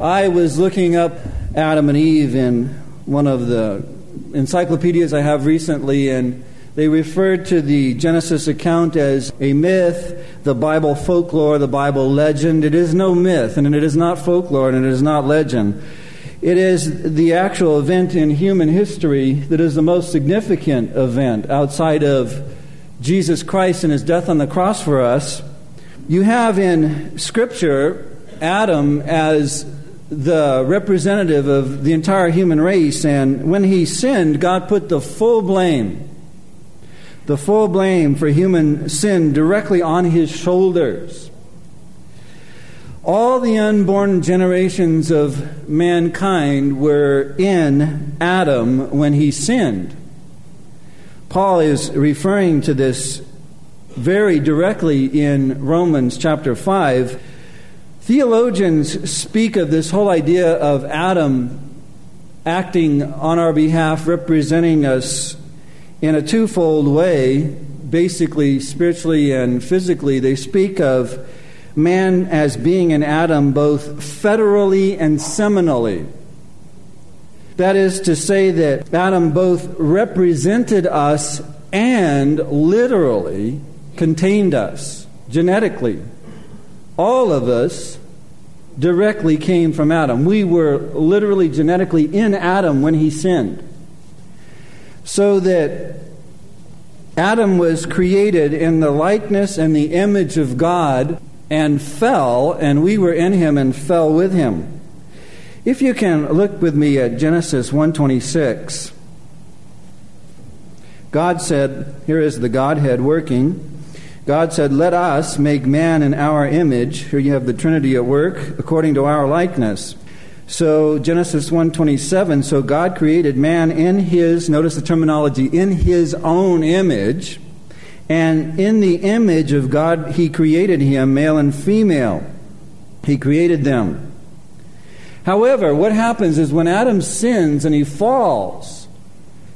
I was looking up Adam and Eve in one of the encyclopedias I have recently, and they referred to the Genesis account as a myth, the Bible folklore, the Bible legend. It is no myth, and it is not folklore, and it is not legend. It is the actual event in human history that is the most significant event outside of Jesus Christ and his death on the cross for us. You have in Scripture Adam as the representative of the entire human race, and when he sinned, God put the full blame, the full blame for human sin directly on his shoulders all the unborn generations of mankind were in Adam when he sinned. Paul is referring to this very directly in Romans chapter 5. Theologians speak of this whole idea of Adam acting on our behalf, representing us in a twofold way, basically spiritually and physically. They speak of man as being in Adam both federally and seminally. That is to say, that Adam both represented us and literally contained us genetically. All of us directly came from Adam. We were literally genetically in Adam when he sinned. So that Adam was created in the likeness and the image of God and fell, and we were in him and fell with him. If you can look with me at Genesis 126. God said, here is the Godhead working. God said, Let us make man in our image. Here you have the Trinity at work, according to our likeness. So Genesis 127, so God created man in his, notice the terminology, in his own image. And in the image of God, He created him, male and female. He created them. However, what happens is when Adam sins and he falls,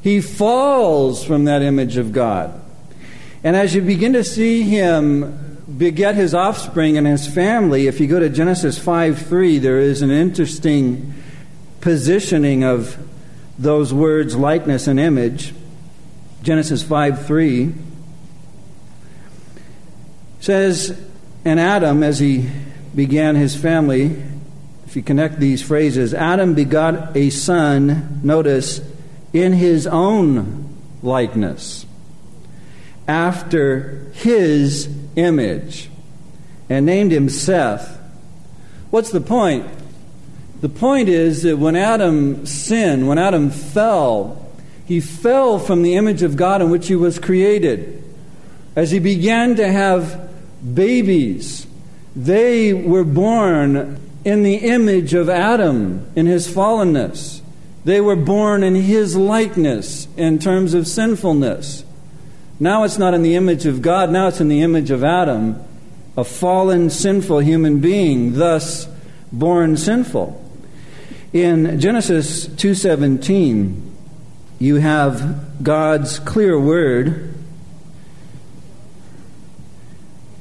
he falls from that image of God. And as you begin to see him beget his offspring and his family, if you go to Genesis 5 3, there is an interesting positioning of those words, likeness and image. Genesis 5 3 says, and Adam, as he began his family, if you connect these phrases, Adam begot a son, notice, in his own likeness, after his image, and named him Seth. What's the point? The point is that when Adam sinned, when Adam fell, he fell from the image of God in which he was created. As he began to have babies. They were born in the image of Adam in his fallenness. They were born in his likeness in terms of sinfulness. Now it's not in the image of God, now it's in the image of Adam, a fallen, sinful human being, thus born sinful. In Genesis 2:17, you have God's clear word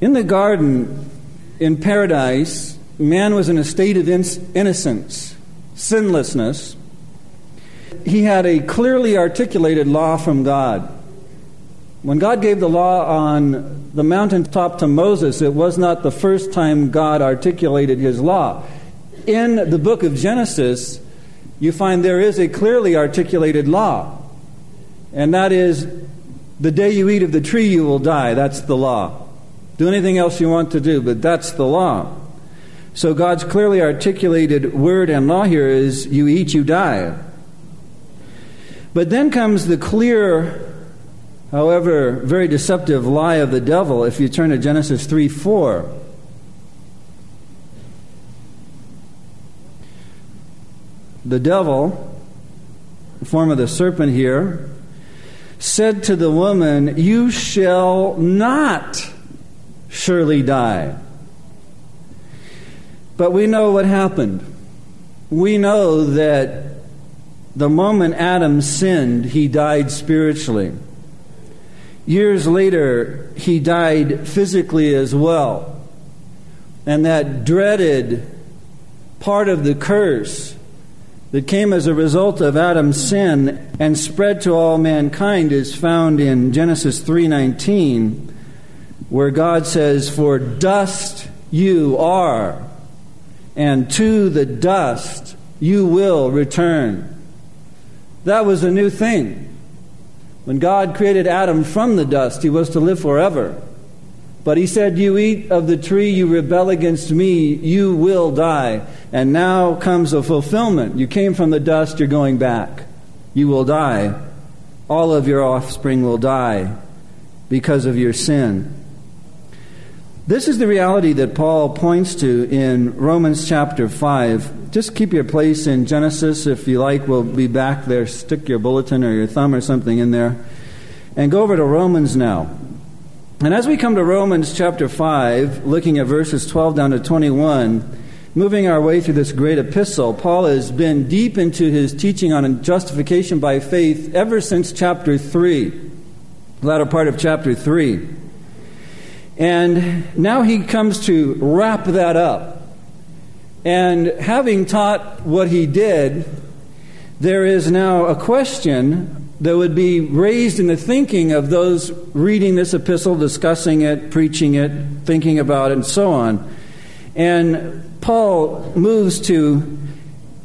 In the garden, in paradise, man was in a state of innocence, sinlessness. He had a clearly articulated law from God. When God gave the law on the mountaintop to Moses, it was not the first time God articulated his law. In the book of Genesis, you find there is a clearly articulated law, and that is the day you eat of the tree, you will die. That's the law. Do anything else you want to do, but that's the law. So God's clearly articulated word and law here is you eat, you die. But then comes the clear, however, very deceptive lie of the devil if you turn to Genesis 3 4. The devil, the form of the serpent here, said to the woman, You shall not surely die. But we know what happened. We know that the moment Adam sinned, he died spiritually. Years later, he died physically as well. And that dreaded part of the curse that came as a result of Adam's sin and spread to all mankind is found in Genesis 3:19 where God says for dust you are and to the dust you will return. That was a new thing. When God created Adam from the dust, he was to live forever. But he said, You eat of the tree, you rebel against me, you will die. And now comes a fulfillment. You came from the dust, you're going back. You will die. All of your offspring will die because of your sin. This is the reality that Paul points to in Romans chapter 5. Just keep your place in Genesis. If you like, we'll be back there. Stick your bulletin or your thumb or something in there. And go over to Romans now. And as we come to Romans chapter 5, looking at verses 12 down to 21, moving our way through this great epistle, Paul has been deep into his teaching on justification by faith ever since chapter 3, the latter part of chapter 3. And now he comes to wrap that up. And having taught what he did, there is now a question that would be raised in the thinking of those reading this epistle, discussing it, preaching it, thinking about it, and so on. And Paul moves to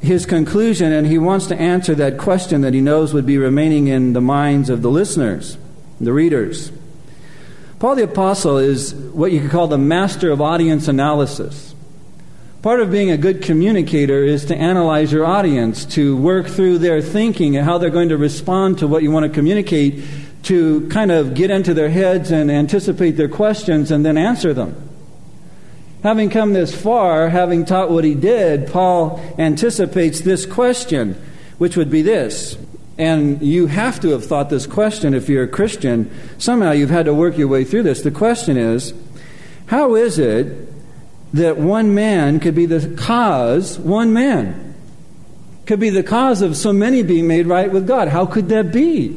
his conclusion, and he wants to answer that question that he knows would be remaining in the minds of the listeners, the readers. Paul the Apostle is what you could call the master of audience analysis. Part of being a good communicator is to analyze your audience, to work through their thinking and how they're going to respond to what you want to communicate, to kind of get into their heads and anticipate their questions and then answer them. Having come this far, having taught what he did, Paul anticipates this question, which would be this. And you have to have thought this question if you're a Christian. Somehow you've had to work your way through this. The question is how is it that one man could be the cause, one man could be the cause of so many being made right with God. How could that be?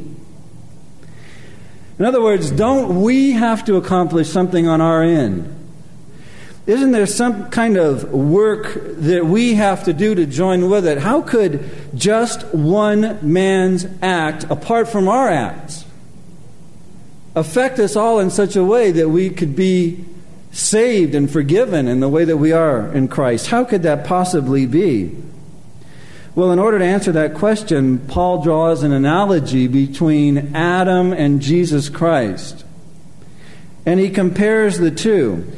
In other words, don't we have to accomplish something on our end? Isn't there some kind of work that we have to do to join with it? How could just one man's act, apart from our acts, affect us all in such a way that we could be saved and forgiven in the way that we are in Christ. How could that possibly be? Well, in order to answer that question, Paul draws an analogy between Adam and Jesus Christ. And he compares the two.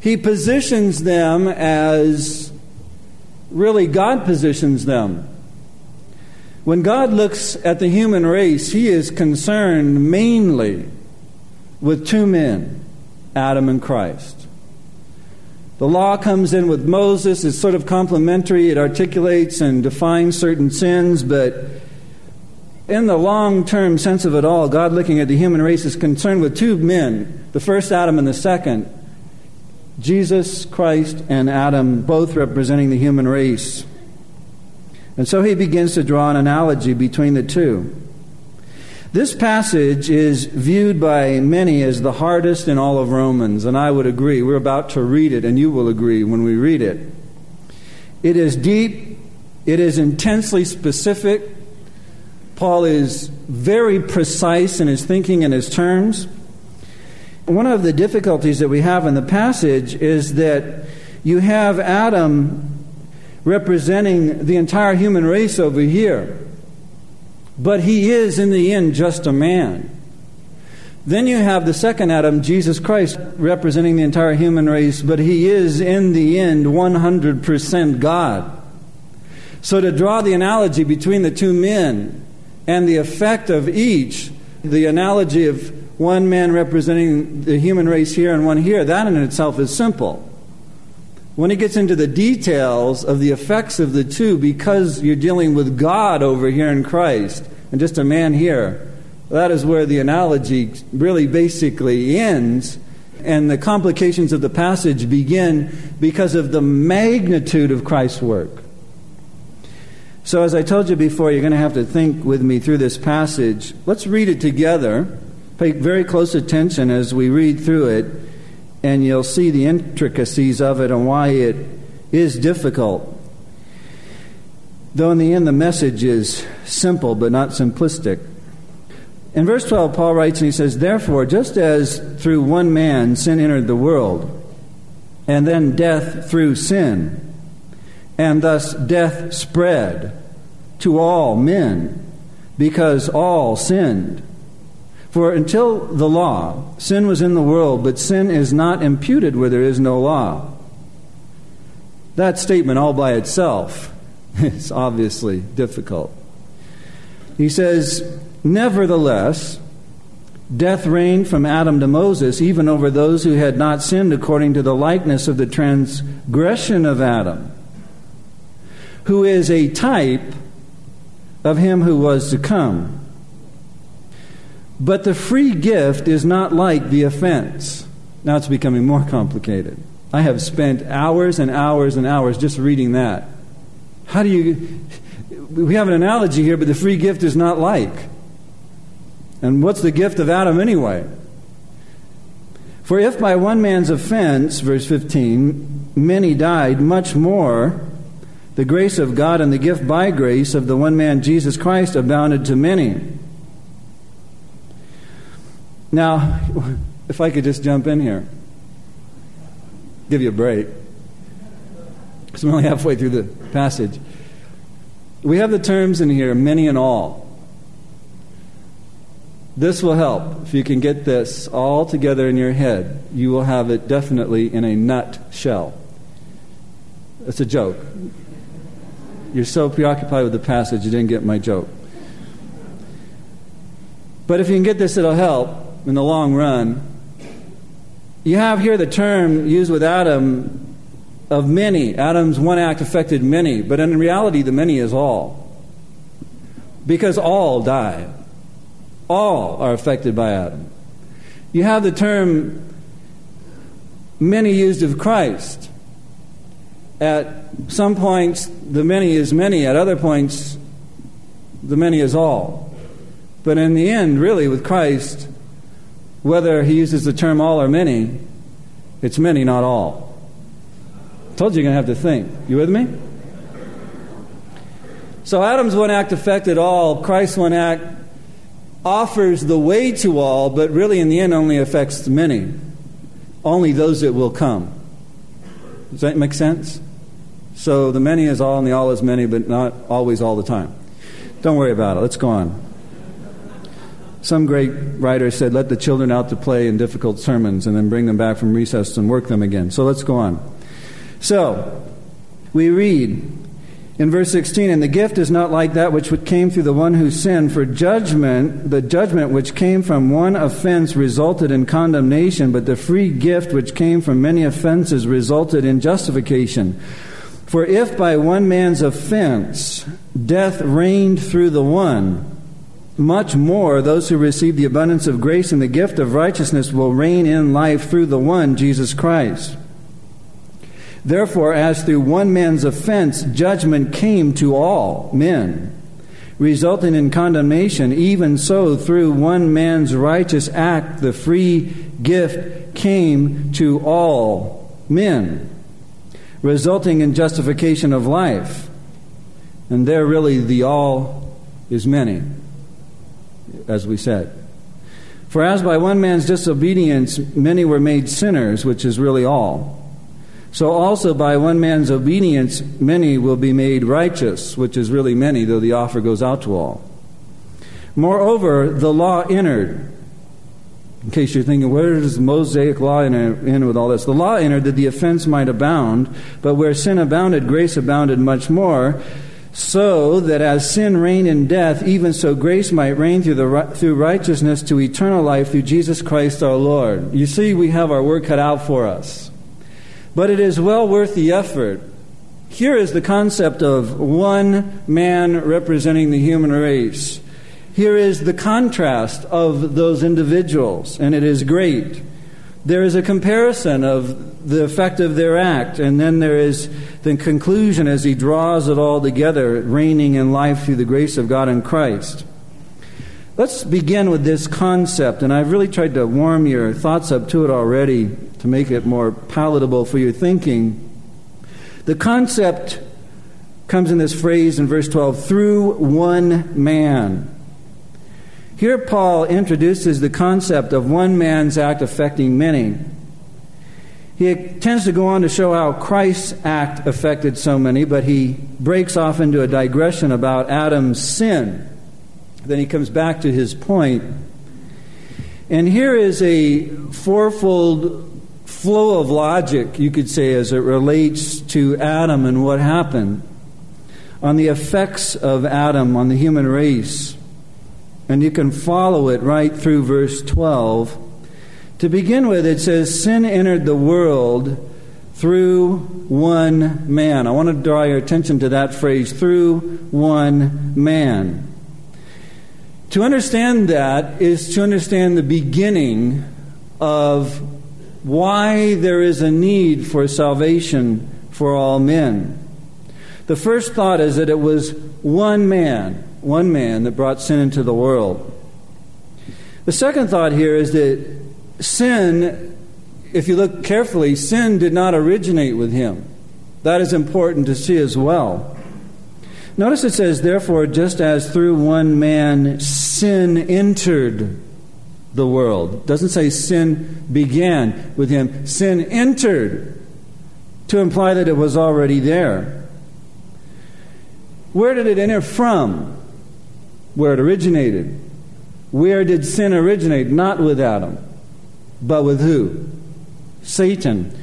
He positions them as really God positions them. When God looks at the human race, he is concerned mainly with two men Adam and Christ. The law comes in with Moses, it's sort of complementary, it articulates and defines certain sins, but in the long term sense of it all, God looking at the human race is concerned with two men the first Adam and the second. Jesus Christ and Adam, both representing the human race. And so he begins to draw an analogy between the two. This passage is viewed by many as the hardest in all of Romans, and I would agree. We're about to read it, and you will agree when we read it. It is deep, it is intensely specific. Paul is very precise in his thinking and his terms. One of the difficulties that we have in the passage is that you have Adam representing the entire human race over here. But he is, in the end, just a man. Then you have the second Adam, Jesus Christ, representing the entire human race, but he is, in the end, 100% God. So, to draw the analogy between the two men and the effect of each, the analogy of one man representing the human race here and one here, that in itself is simple. When he gets into the details of the effects of the two, because you're dealing with God over here in Christ and just a man here, that is where the analogy really basically ends. And the complications of the passage begin because of the magnitude of Christ's work. So, as I told you before, you're going to have to think with me through this passage. Let's read it together. Pay very close attention as we read through it and you'll see the intricacies of it and why it is difficult. Though in the end the message is simple but not simplistic. In verse 12, Paul writes and he says, Therefore, just as through one man sin entered the world, and then death through sin, and thus death spread to all men, because all sinned. For until the law, sin was in the world, but sin is not imputed where there is no law. That statement all by itself is obviously difficult. He says, Nevertheless, death reigned from Adam to Moses, even over those who had not sinned according to the likeness of the transgression of Adam, who is a type of him who was to come. But the free gift is not like the offense. Now it's becoming more complicated. I have spent hours and hours and hours just reading that. How do you. We have an analogy here, but the free gift is not like. And what's the gift of Adam anyway? For if by one man's offense, verse 15, many died, much more the grace of God and the gift by grace of the one man Jesus Christ abounded to many. Now, if I could just jump in here, give you a break, because I'm only halfway through the passage. We have the terms in here, many and all. This will help. If you can get this all together in your head, you will have it definitely in a nutshell. It's a joke. You're so preoccupied with the passage, you didn't get my joke. But if you can get this, it'll help in the long run. You have here the term used with Adam of many. Adam's one act affected many, but in reality, the many is all. Because all die. All are affected by Adam. You have the term many used of Christ. At some points, the many is many. At other points, the many is all. But in the end, really, with Christ, whether he uses the term all or many, it's many, not all. Told you you're going to have to think. You with me? So Adam's one act affected all, Christ's one act offers the way to all, but really in the end only affects many. Only those that will come. Does that make sense? So the many is all and the all is many, but not always all the time. Don't worry about it. Let's go on. Some great writer said, Let the children out to play in difficult sermons and then bring them back from recess and work them again. So let's go on. So, we read, in verse 16, and the gift is not like that which came through the one who sinned, for judgment, the judgment which came from one offense resulted in condemnation, but the free gift which came from many offenses resulted in justification. For if by one man's offense death reigned through the one, much more those who receive the abundance of grace and the gift of righteousness will reign in life through the one, Jesus Christ. Therefore, as through one man's offense judgment came to all men, resulting in condemnation, even so through one man's righteous act the free gift came to all men, resulting in justification of life. And there, really, the all is many, as we said. For as by one man's disobedience many were made sinners, which is really all. So also by one man's obedience, many will be made righteous, which is really many, though the offer goes out to all. Moreover, the law entered. In case you're thinking, where does the Mosaic law enter in with all this? The law entered that the offense might abound, but where sin abounded, grace abounded much more, so that as sin reigned in death, even so grace might reign through, the, through righteousness to eternal life through Jesus Christ our Lord. You see, we have our work cut out for us but it is well worth the effort. Here is the concept of one man representing the human race. Here is the contrast of those individuals, and it is great. There is a comparison of the effect of their act, and then there is the conclusion as he draws it all together, reigning in life through the grace of God in Christ. Let's begin with this concept, and I've really tried to warm your thoughts up to it already to make it more palatable for your thinking. The concept comes in this phrase in verse 12 through one man. Here, Paul introduces the concept of one man's act affecting many. He tends to go on to show how Christ's act affected so many, but he breaks off into a digression about Adam's sin. Then he comes back to his point. And here is a fourfold flow of logic, you could say, as it relates to Adam and what happened, on the effects of Adam on the human race. And you can follow it right through verse 12. To begin with, it says, Sin entered the world through one man. I want to draw your attention to that phrase, through one man. To understand that is to understand the beginning of why there is a need for salvation for all men. The first thought is that it was one man one man that brought sin into the world. The second thought here is that sin, if you look carefully, sin did not originate with him. That is important to see as well. Notice it says, therefore, just as through one man sin entered the world. It doesn't say sin began with him. Sin entered to imply that it was already there. Where did it enter from? Where it originated. Where did sin originate? Not with Adam, but with who? Satan.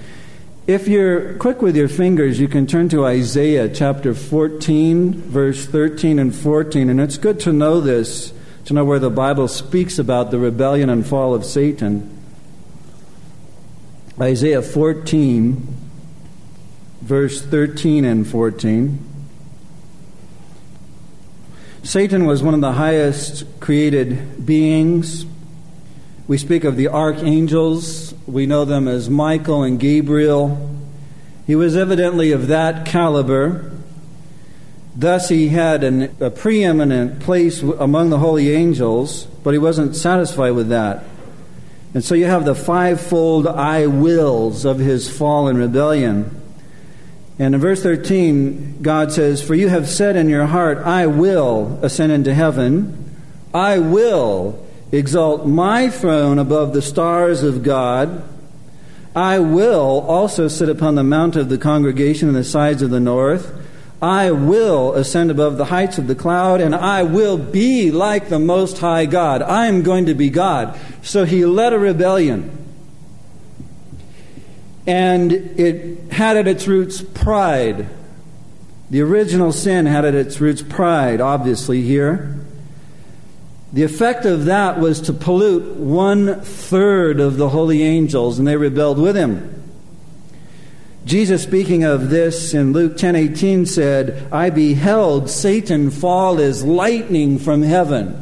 If you're quick with your fingers, you can turn to Isaiah chapter 14, verse 13 and 14. And it's good to know this, to know where the Bible speaks about the rebellion and fall of Satan. Isaiah 14, verse 13 and 14. Satan was one of the highest created beings. We speak of the archangels, we know them as Michael and Gabriel. He was evidently of that caliber. Thus, he had an, a preeminent place among the holy angels, but he wasn't satisfied with that. And so you have the fivefold I wills of his fall and rebellion. And in verse 13, God says, For you have said in your heart, I will ascend into heaven. I will exalt my throne above the stars of God. I will also sit upon the mount of the congregation in the sides of the north. I will ascend above the heights of the cloud, and I will be like the Most High God. I am going to be God. So he led a rebellion. And it had at its roots pride. The original sin had at its roots pride, obviously, here. The effect of that was to pollute one third of the holy angels, and they rebelled with him. Jesus, speaking of this in Luke 10:18, said, "I beheld Satan fall as lightning from heaven."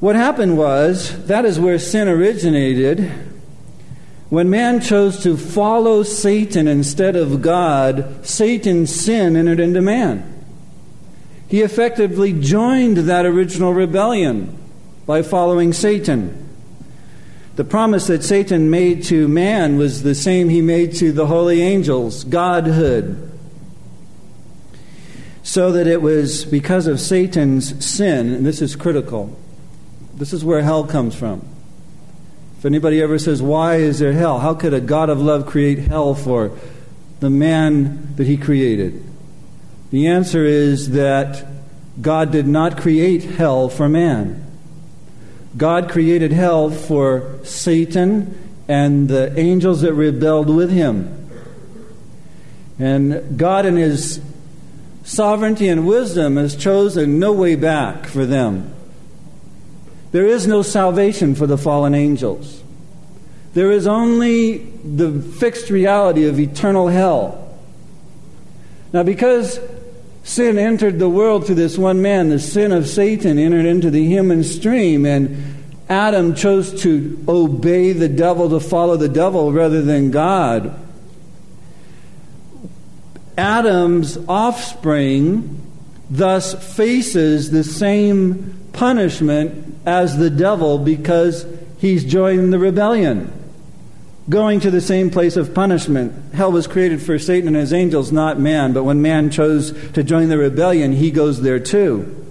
What happened was that is where sin originated, when man chose to follow Satan instead of God, Satan's sin entered into man. He effectively joined that original rebellion by following Satan. The promise that Satan made to man was the same he made to the holy angels godhood. So that it was because of Satan's sin, and this is critical, this is where hell comes from. If anybody ever says, Why is there hell? How could a God of love create hell for the man that he created? The answer is that God did not create hell for man. God created hell for Satan and the angels that rebelled with him. And God, in his sovereignty and wisdom, has chosen no way back for them. There is no salvation for the fallen angels. There is only the fixed reality of eternal hell. Now, because sin entered the world through this one man, the sin of Satan entered into the human stream, and Adam chose to obey the devil, to follow the devil rather than God. Adam's offspring thus faces the same punishment as the devil because he's joined the rebellion. going to the same place of punishment. Hell was created for Satan and his angels, not man. But when man chose to join the rebellion, he goes there too,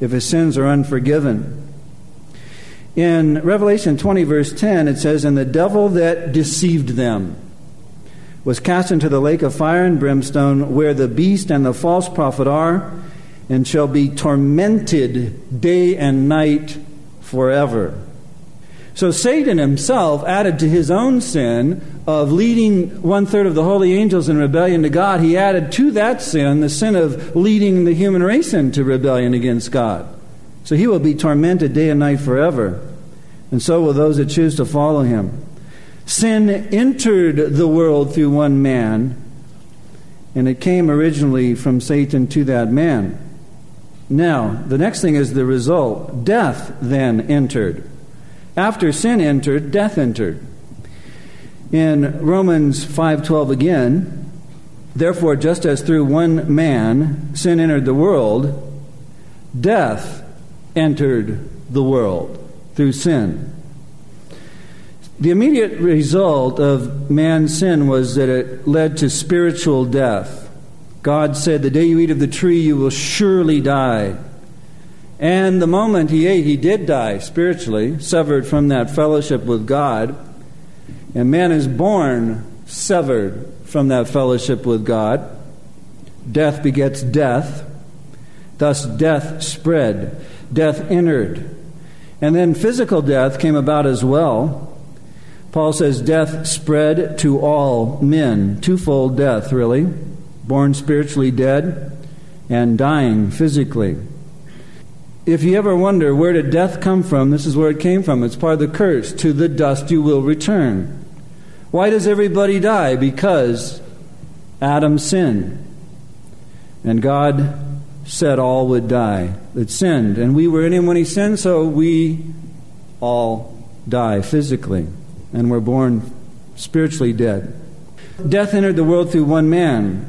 if his sins are unforgiven. In Revelation 20, verse 10, it says, And the devil that deceived them was cast into the lake of fire and brimstone, where the beast and the false prophet are, and shall be tormented day and night forever. So Satan himself added to his own sin of leading one third of the holy angels in rebellion to God, he added to that sin the sin of leading the human race into rebellion against God. So he will be tormented day and night forever. And so will those that choose to follow him. Sin entered the world through one man, and it came originally from Satan to that man. Now, the next thing is the result. Death then entered. After sin entered, death entered. In Romans 5:12 again, therefore just as through one man sin entered the world, death entered the world through sin. The immediate result of man's sin was that it led to spiritual death. God said, The day you eat of the tree, you will surely die. And the moment he ate, he did die spiritually, severed from that fellowship with God. And man is born severed from that fellowship with God. Death begets death. Thus, death spread, death entered. And then physical death came about as well. Paul says death spread to all men. Twofold death, really. Born spiritually dead and dying physically if you ever wonder where did death come from, this is where it came from. It's part of the curse. To the dust you will return. Why does everybody die? Because Adam sinned. And God said all would die that sinned. And we were in him when he sinned, so we all die physically. And we're born spiritually dead. Death entered the world through one man,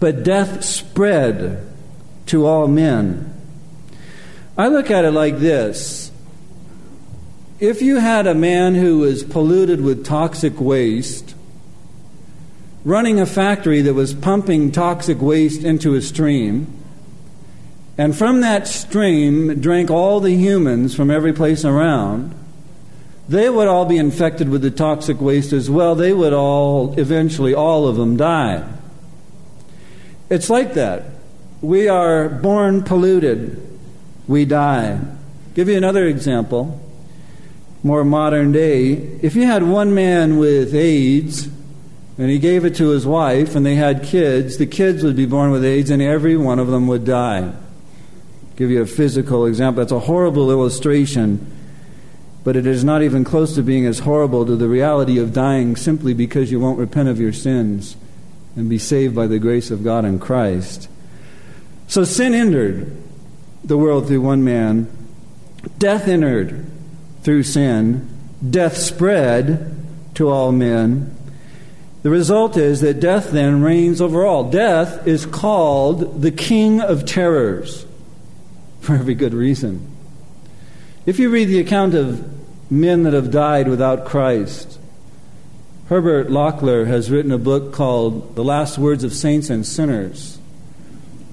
but death spread to all men. I look at it like this if you had a man who was polluted with toxic waste, running a factory that was pumping toxic waste into a stream, and from that stream drank all the humans from every place around, they would all be infected with the toxic waste as well. They would all, eventually, all of them die. It's like that. We are born polluted we die. Give you another example, more modern day. If you had one man with AIDS and he gave it to his wife and they had kids, the kids would be born with AIDS and every one of them would die. Give you a physical example. That's a horrible illustration, but it is not even close to being as horrible to the reality of dying simply because you won't repent of your sins and be saved by the grace of God in Christ. So sin entered the world through one man. Death entered through sin. Death spread to all men. The result is that death then reigns over all. Death is called the king of terrors for every good reason. If you read the account of men that have died without Christ, Herbert Lockyer has written a book called The Last Words of Saints and Sinners.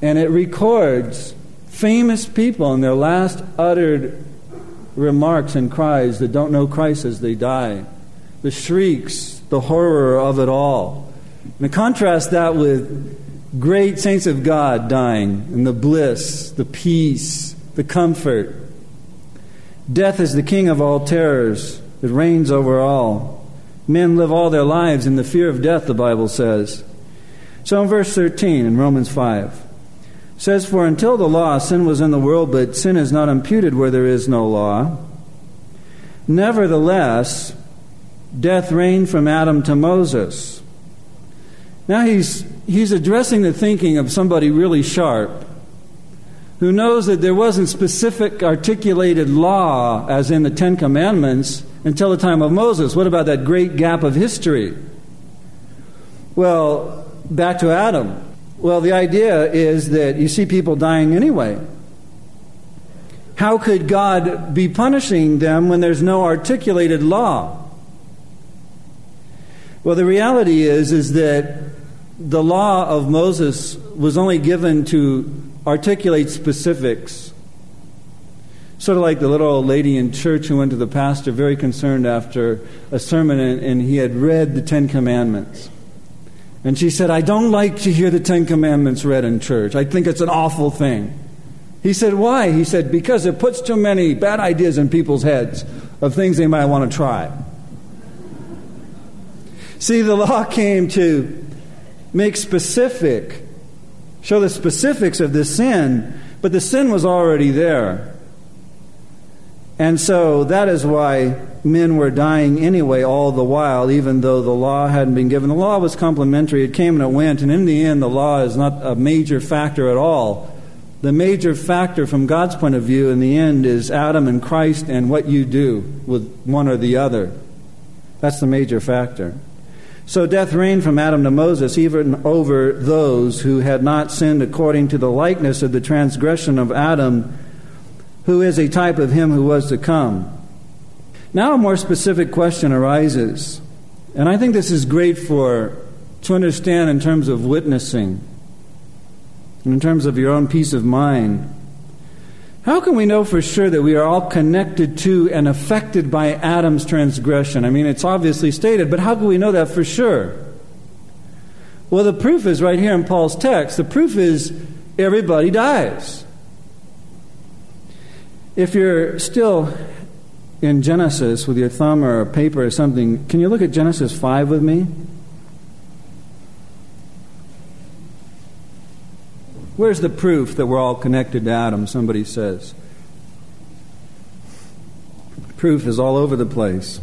And it records famous people and their last uttered remarks and cries that don't know Christ as they die. The shrieks, the horror of it all. And contrast that with great saints of God dying and the bliss, the peace, the comfort. Death is the king of all terrors, it reigns over all. Men live all their lives in the fear of death, the Bible says. So in verse 13 in Romans 5, says, For until the law, sin was in the world, but sin is not imputed where there is no law. Nevertheless, death reigned from Adam to Moses. Now he's, he's addressing the thinking of somebody really sharp who knows that there wasn't specific articulated law, as in the Ten Commandments, until the time of Moses. What about that great gap of history? Well, back to Adam. Well, the idea is that you see people dying anyway. How could God be punishing them when there's no articulated law? Well, the reality is is that the law of Moses was only given to articulate specifics. Sort of like the little old lady in church who went to the pastor very concerned after a sermon and, and he had read the Ten Commandments. And she said, I don't like to hear the Ten Commandments read in church. I think it's an awful thing. He said, Why? He said, Because it puts too many bad ideas in people's heads of things they might want to try. See, the law came to make specific, show the specifics of this sin, but the sin was already there. And so that is why men were dying anyway all the while, even though the law hadn't been given. The law was complementary, it came and it went, and in the end, the law is not a major factor at all. The major factor from God's point of view in the end is Adam and Christ and what you do with one or the other. That's the major factor. So death reigned from Adam to Moses, even over those who had not sinned according to the likeness of the transgression of Adam, who is a type of him who was to come. Now a more specific question arises, and I think this is great for to understand in terms of witnessing, and in terms of your own peace of mind. How can we know for sure that we are all connected to and affected by Adam's transgression? I mean, it's obviously stated, but how can we know that for sure? Well, the proof is right here in Paul's text. The proof is everybody dies. If you're still in Genesis with your thumb or a paper or something, can you look at Genesis 5 with me? Where's the proof that we're all connected to Adam? Somebody says. Proof is all over the place.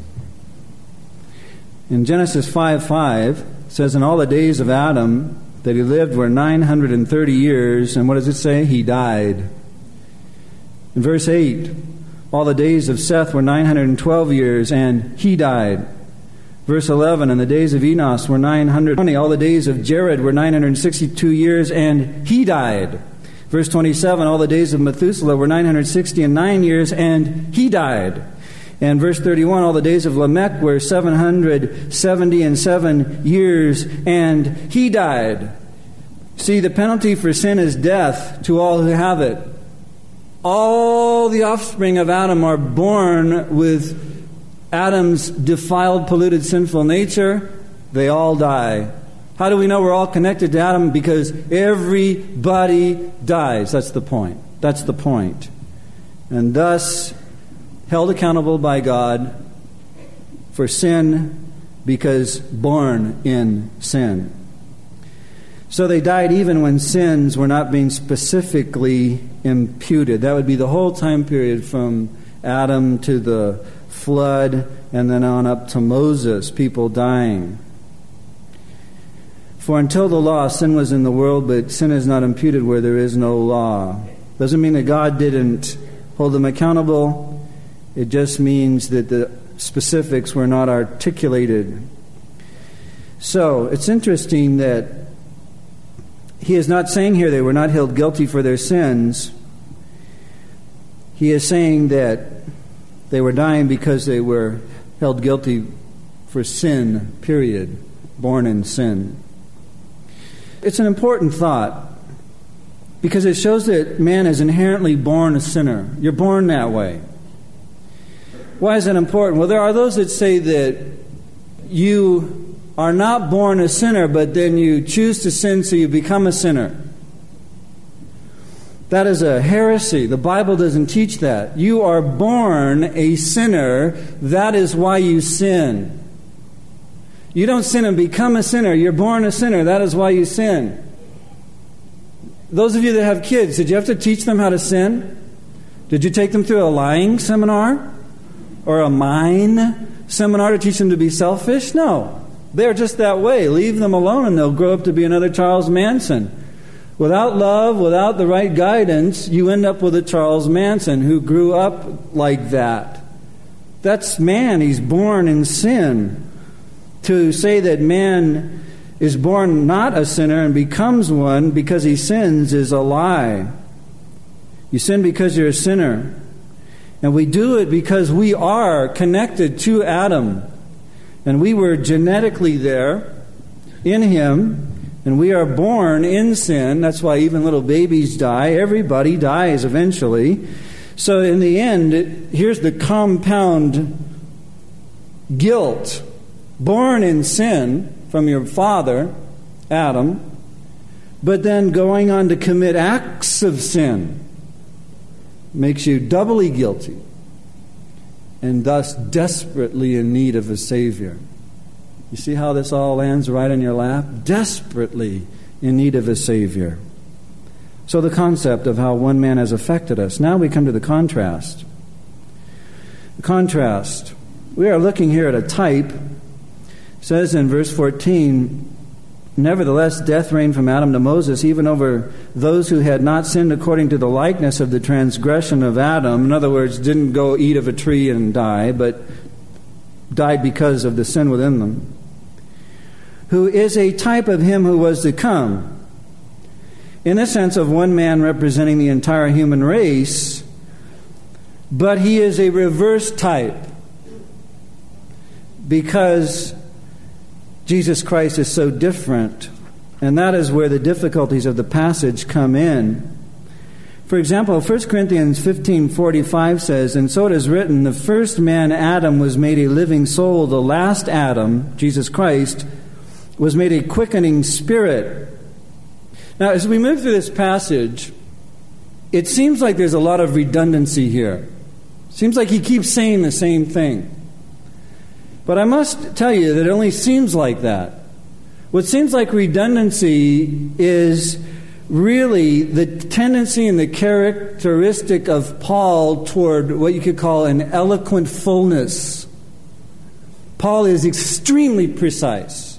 In Genesis 5 5, says, In all the days of Adam that he lived were 930 years, and what does it say? He died. In verse 8, all the days of Seth were 912 years, and he died. Verse 11, and the days of Enos were 920. All the days of Jared were 962 years, and he died. Verse 27, all the days of Methuselah were 960 and 9 years, and he died. And verse 31, all the days of Lamech were 770 and 7 years, and he died. See, the penalty for sin is death to all who have it. All the offspring of Adam are born with Adam's defiled, polluted, sinful nature, they all die. How do we know we're all connected to Adam? Because everybody dies. That's the point. That's the point. And thus, held accountable by God for sin because born in sin. So they died even when sins were not being specifically imputed. That would be the whole time period from Adam to the flood, and then on up to Moses, people dying. For until the law, sin was in the world, but sin is not imputed where there is no law. Doesn't mean that God didn't hold them accountable. It just means that the specifics were not articulated. So it's interesting that he is not saying here they were not held guilty for their sins. He is saying that they were dying because they were held guilty for sin, period, born in sin. It's an important thought because it shows that man is inherently born a sinner. You're born that way. Why is that important? Well, there are those that say that you are not born a sinner, but then you choose to sin so you become a sinner. That is a heresy. The Bible doesn't teach that. You are born a sinner. That is why you sin. You don't sin and become a sinner. You're born a sinner. That is why you sin. Those of you that have kids, did you have to teach them how to sin? Did you take them through a lying seminar? Or a mine seminar to teach them to be selfish? No. They're just that way. Leave them alone and they'll grow up to be another Charles Manson. Without love, without the right guidance, you end up with a Charles Manson who grew up like that. That's man. He's born in sin. To say that man is born not a sinner and becomes one because he sins is a lie. You sin because you're a sinner. And we do it because we are connected to Adam. And we were genetically there in Him, and we are born in sin. That's why even little babies die. Everybody dies eventually. So, in the end, here's the compound guilt born in sin from your father, Adam, but then going on to commit acts of sin makes you doubly guilty and thus desperately in need of a Savior. You see how this all lands right in your lap? Desperately in need of a Savior. So, the concept of how one man has affected us. Now we come to the contrast. The contrast. We are looking here at a type. It says in verse 14, Nevertheless, death reigned from Adam to Moses, even over those who had not sinned according to the likeness of the transgression of Adam. In other words, didn't go eat of a tree and die, but died because of the sin within them. Who is a type of him who was to come. In the sense of one man representing the entire human race, but he is a reverse type because Jesus Christ is so different. And that is where the difficulties of the passage come in. For example, 1 Corinthians 15:45 says, "And so it is written, the first man Adam was made a living soul, the last Adam, Jesus Christ, was made a quickening spirit." Now, as we move through this passage, it seems like there's a lot of redundancy here. Seems like he keeps saying the same thing. But I must tell you that it only seems like that. What seems like redundancy is really the tendency and the characteristic of Paul toward what you could call an eloquent fullness. Paul is extremely precise.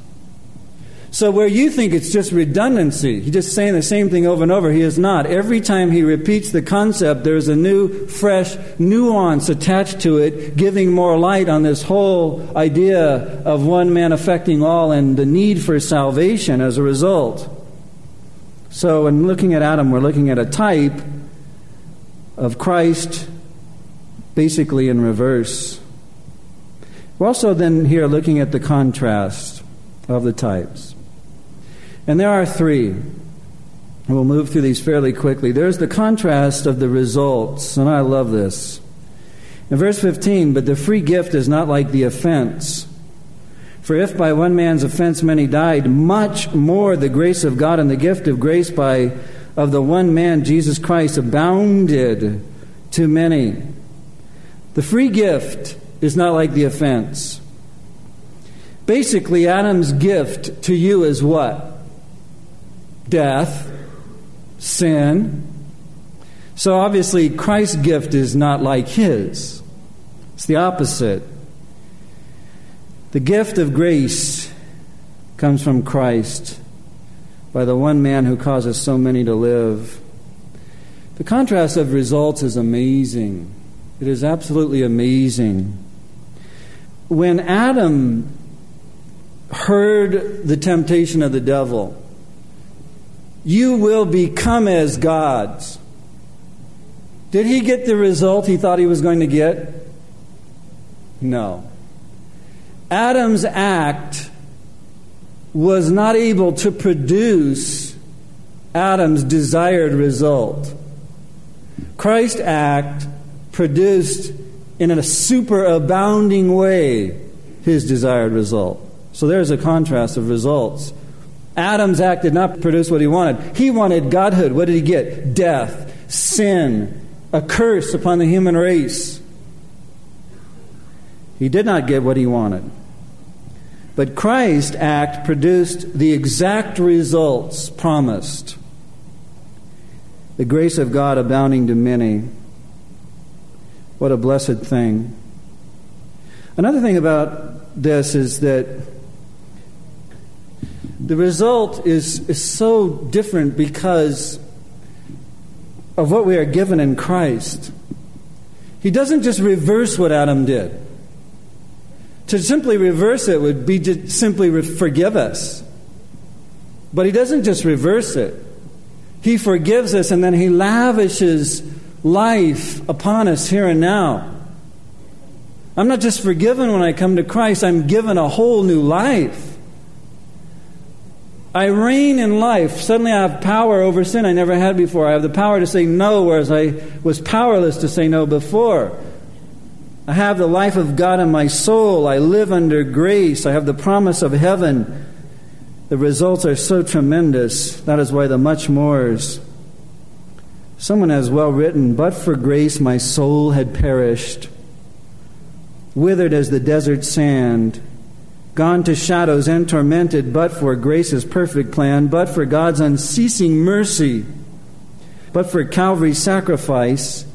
So, where you think it's just redundancy, he's just saying the same thing over and over, he is not. Every time he repeats the concept, there's a new, fresh nuance attached to it, giving more light on this whole idea of one man affecting all and the need for salvation as a result. So, in looking at Adam, we're looking at a type of Christ basically in reverse. We're also then here looking at the contrast of the types. And there are three. We'll move through these fairly quickly. There's the contrast of the results, and I love this. In verse 15, but the free gift is not like the offense. For if by one man's offense many died, much more the grace of God and the gift of grace by of the one man Jesus Christ abounded to many. The free gift is not like the offense. Basically, Adam's gift to you is what? Death, sin. So obviously, Christ's gift is not like his, it's the opposite. The gift of grace comes from Christ by the one man who causes so many to live. The contrast of results is amazing. It is absolutely amazing. When Adam heard the temptation of the devil, you will become as gods. Did he get the result he thought he was going to get? No. Adam's act was not able to produce Adam's desired result. Christ's act produced in a superabounding way his desired result. So there's a contrast of results. Adam's act did not produce what he wanted. He wanted godhood. What did he get? Death, sin, a curse upon the human race. He did not get what he wanted. But Christ's act produced the exact results promised. The grace of God abounding to many. What a blessed thing. Another thing about this is that the result is, is so different because of what we are given in Christ. He doesn't just reverse what Adam did. To simply reverse it would be to simply forgive us. But he doesn't just reverse it. He forgives us and then he lavishes life upon us here and now. I'm not just forgiven when I come to Christ, I'm given a whole new life. I reign in life. Suddenly I have power over sin I never had before. I have the power to say no, whereas I was powerless to say no before. I have the life of God in my soul. I live under grace. I have the promise of heaven. The results are so tremendous. That is why the much mores. Someone has well written, But for grace my soul had perished, withered as the desert sand gone to shadows and tormented, but for grace's perfect plan, but for God's unceasing mercy, but for Calvary's sacrifice,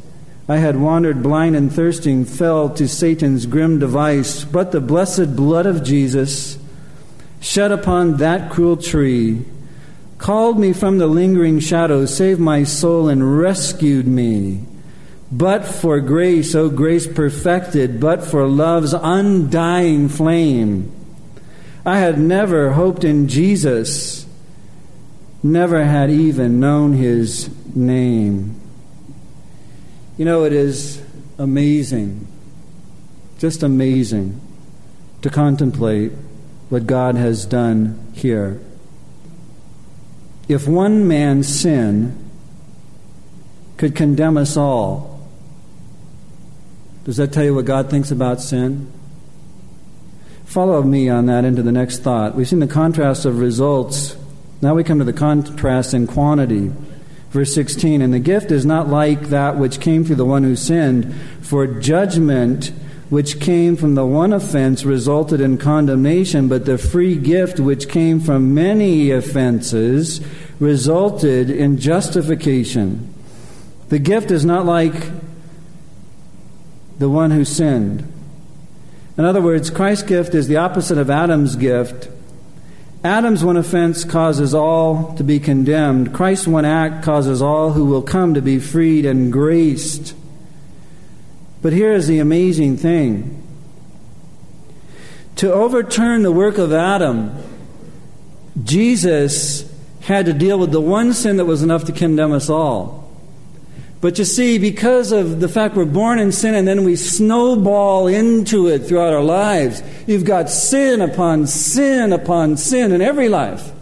I had wandered blind and thirsting, fell to Satan's grim device, but the blessed blood of Jesus, shed upon that cruel tree, called me from the lingering shadows, saved my soul, and rescued me. But for grace, O oh grace perfected, but for love's undying flame, I had never hoped in Jesus, never had even known his name. You know, it is amazing, just amazing, to contemplate what God has done here. If one man's sin could condemn us all, does that tell you what God thinks about sin? Follow me on that into the next thought. We've seen the contrast of results. Now we come to the contrast in quantity. Verse 16, and the gift is not like that which came through the one who sinned, for judgment which came from the one offense resulted in condemnation, but the free gift which came from many offenses resulted in justification. The gift is not like the one who sinned. In other words, Christ's gift is the opposite of Adam's gift. Adam's one offense causes all to be condemned. Christ's one act causes all who will come to be freed and graced. But here is the amazing thing to overturn the work of Adam, Jesus had to deal with the one sin that was enough to condemn us all. But you see, because of the fact we're born in sin and then we snowball into it throughout our lives, you've got sin upon sin upon sin in every life.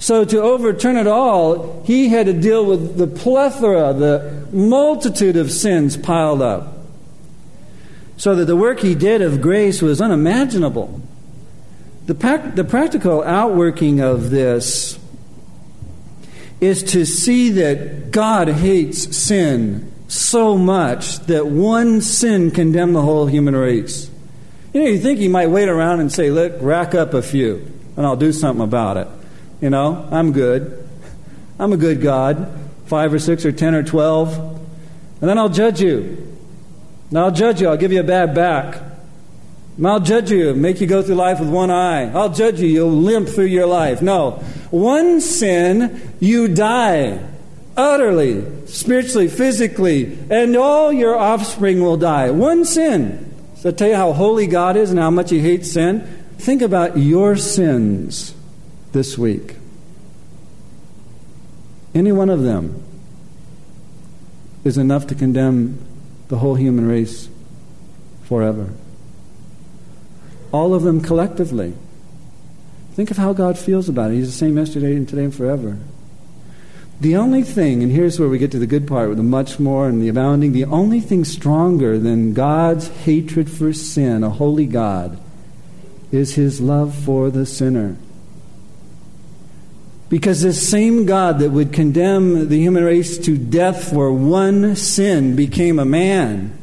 So, to overturn it all, he had to deal with the plethora, the multitude of sins piled up. So that the work he did of grace was unimaginable. The, the practical outworking of this is to see that God hates sin so much that one sin condemned the whole human race. You know, you think he might wait around and say, Look, rack up a few, and I'll do something about it. You know, I'm good. I'm a good God. Five or six or ten or twelve. And then I'll judge you. And I'll judge you. I'll give you a bad back. I'll judge you, make you go through life with one eye. I'll judge you, you'll limp through your life. No. One sin, you die. Utterly, spiritually, physically, and all your offspring will die. One sin. So I tell you how holy God is and how much He hates sin. Think about your sins this week. Any one of them is enough to condemn the whole human race forever all of them collectively. Think of how God feels about it. He's the same yesterday and today and forever. The only thing, and here's where we get to the good part with the much more and the abounding, the only thing stronger than God's hatred for sin, a holy God, is his love for the sinner. Because this same God that would condemn the human race to death for one sin became a man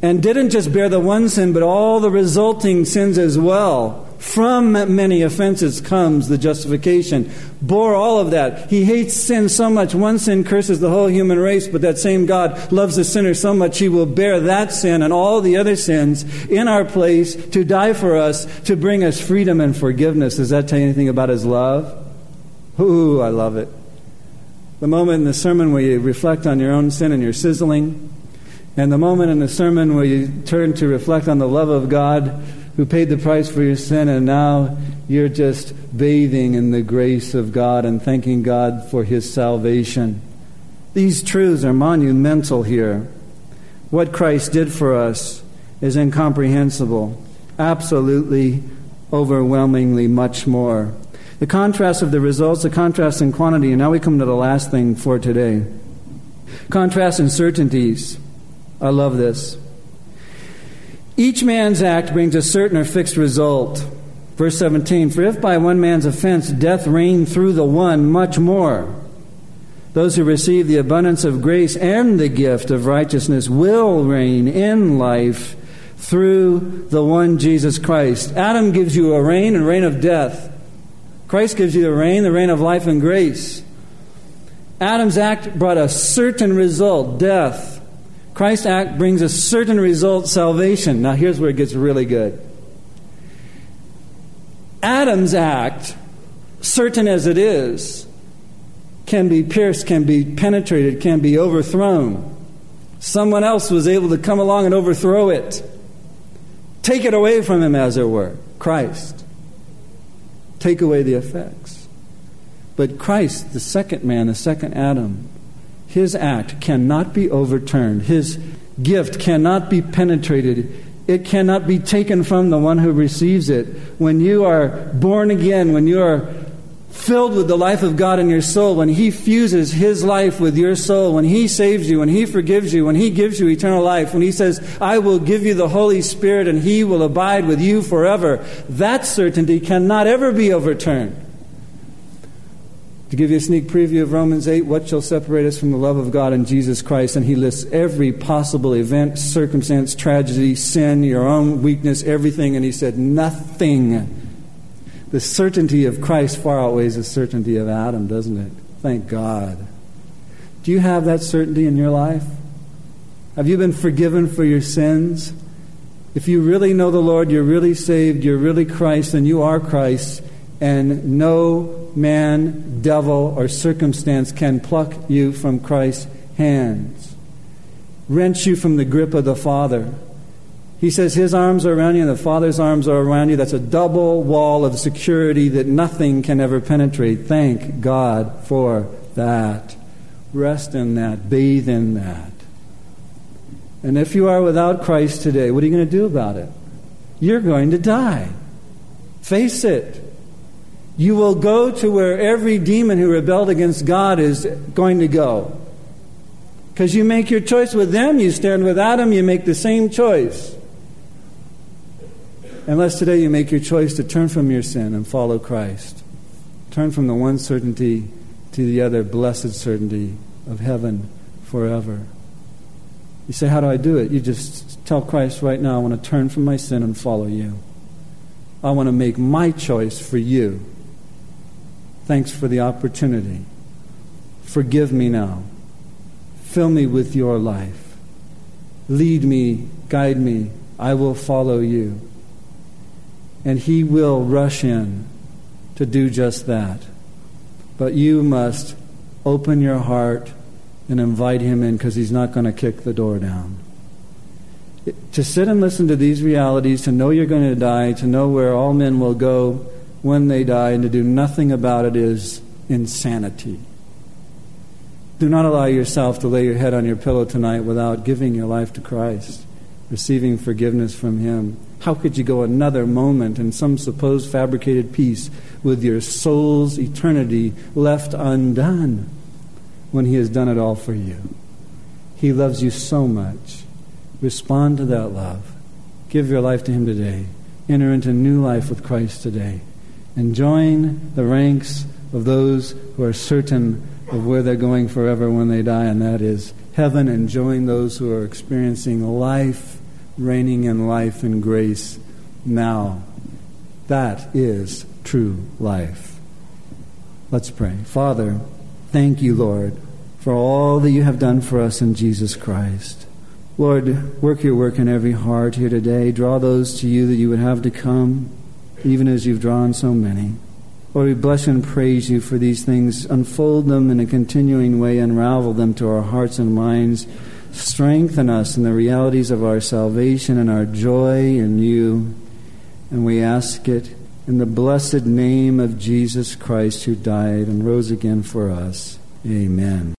and didn't just bear the one sin, but all the resulting sins as well. From many offenses comes the justification. Bore all of that. He hates sin so much. One sin curses the whole human race, but that same God loves the sinner so much he will bear that sin and all the other sins in our place to die for us, to bring us freedom and forgiveness. Does that tell you anything about his love? Ooh, I love it. The moment in the sermon where you reflect on your own sin and you're sizzling, and the moment in the sermon where you turn to reflect on the love of God who paid the price for your sin, and now you're just bathing in the grace of God and thanking God for his salvation. These truths are monumental here. what Christ did for us is incomprehensible. Absolutely, overwhelmingly much more. The contrast of the results, the contrast in quantity, and now we come to the last thing for today. Contrast in certainties. I love this. Each man's act brings a certain or fixed result. Verse 17 For if by one man's offense death reigned through the one, much more. Those who receive the abundance of grace and the gift of righteousness will reign in life through the one Jesus Christ. Adam gives you a reign and reign of death. Christ gives you the reign, the reign of life and grace. Adam's act brought a certain result, death. Christ's act brings a certain result, salvation. Now here's where it gets really good. Adam's act, certain as it is, can be pierced, can be penetrated, can be overthrown. Someone else was able to come along and overthrow it, take it away from him, as it were. Christ. Take away the effects. But Christ, the second man, the second Adam, his act cannot be overturned. His gift cannot be penetrated. It cannot be taken from the one who receives it. When you are born again, when you are filled with the life of God in your soul, when He fuses His life with your soul, when He saves you, when He forgives you, when He gives you eternal life, when He says, I will give you the Holy Spirit and He will abide with you forever, that certainty cannot ever be overturned. To give you a sneak preview of Romans 8, what shall separate us from the love of God in Jesus Christ? And he lists every possible event, circumstance, tragedy, sin, your own weakness, everything. And he said, nothing. The certainty of Christ far outweighs the certainty of Adam, doesn't it? Thank God. Do you have that certainty in your life? Have you been forgiven for your sins? If you really know the Lord, you're really saved, you're really Christ, and you are Christ, and man, devil, or circumstance can pluck you from Christ's hands, wrench you from the grip of the Father. He says his arms are around you and the Father's arms are around you. That's a double wall of security that nothing can ever penetrate. Thank God for that. Rest in that, bathe in that. And if you are without Christ today, what are you going to do about it? You're going to die. Face it. You will go to where every demon who rebelled against God is going to go. Because you make your choice with them, you stand with Adam, you make the same choice. Unless today you make your choice to turn from your sin and follow Christ. Turn from the one certainty to the other blessed certainty of heaven forever. You say, How do I do it? You just tell Christ right now, I want to turn from my sin and follow you. I want to make my choice for you. Thanks for the opportunity. Forgive me now. Fill me with your life. Lead me, guide me. I will follow you. And He will rush in to do just that. But you must open your heart and invite Him in because He's not going to kick the door down. To sit and listen to these realities, to know you're going to die, to know where all men will go when they die, and to do nothing about it is insanity. Do not allow yourself to lay your head on your pillow tonight without giving your life to Christ, receiving forgiveness from Him. How could you go another moment in some supposed fabricated peace with your soul's eternity left undone when He has done it all for you? He loves you so much. Respond to that love. Give your life to Him today. Enter into new life with Christ today and join the ranks of those who are certain of where they're going forever when they die, and that is heaven, and join those who are experiencing life, reigning in life and grace now. That is true life. Let's pray. Father, thank you, Lord, for all that you have done for us in Jesus Christ. Lord, work your work in every heart here today. Draw those to you that you would have to come even as you've drawn so many. Lord, we bless and praise you for these things. Unfold them in a continuing way, unravel them to our hearts and minds. Strengthen us in the realities of our salvation and our joy in you. And we ask it in the blessed name of Jesus Christ, who died and rose again for us. Amen.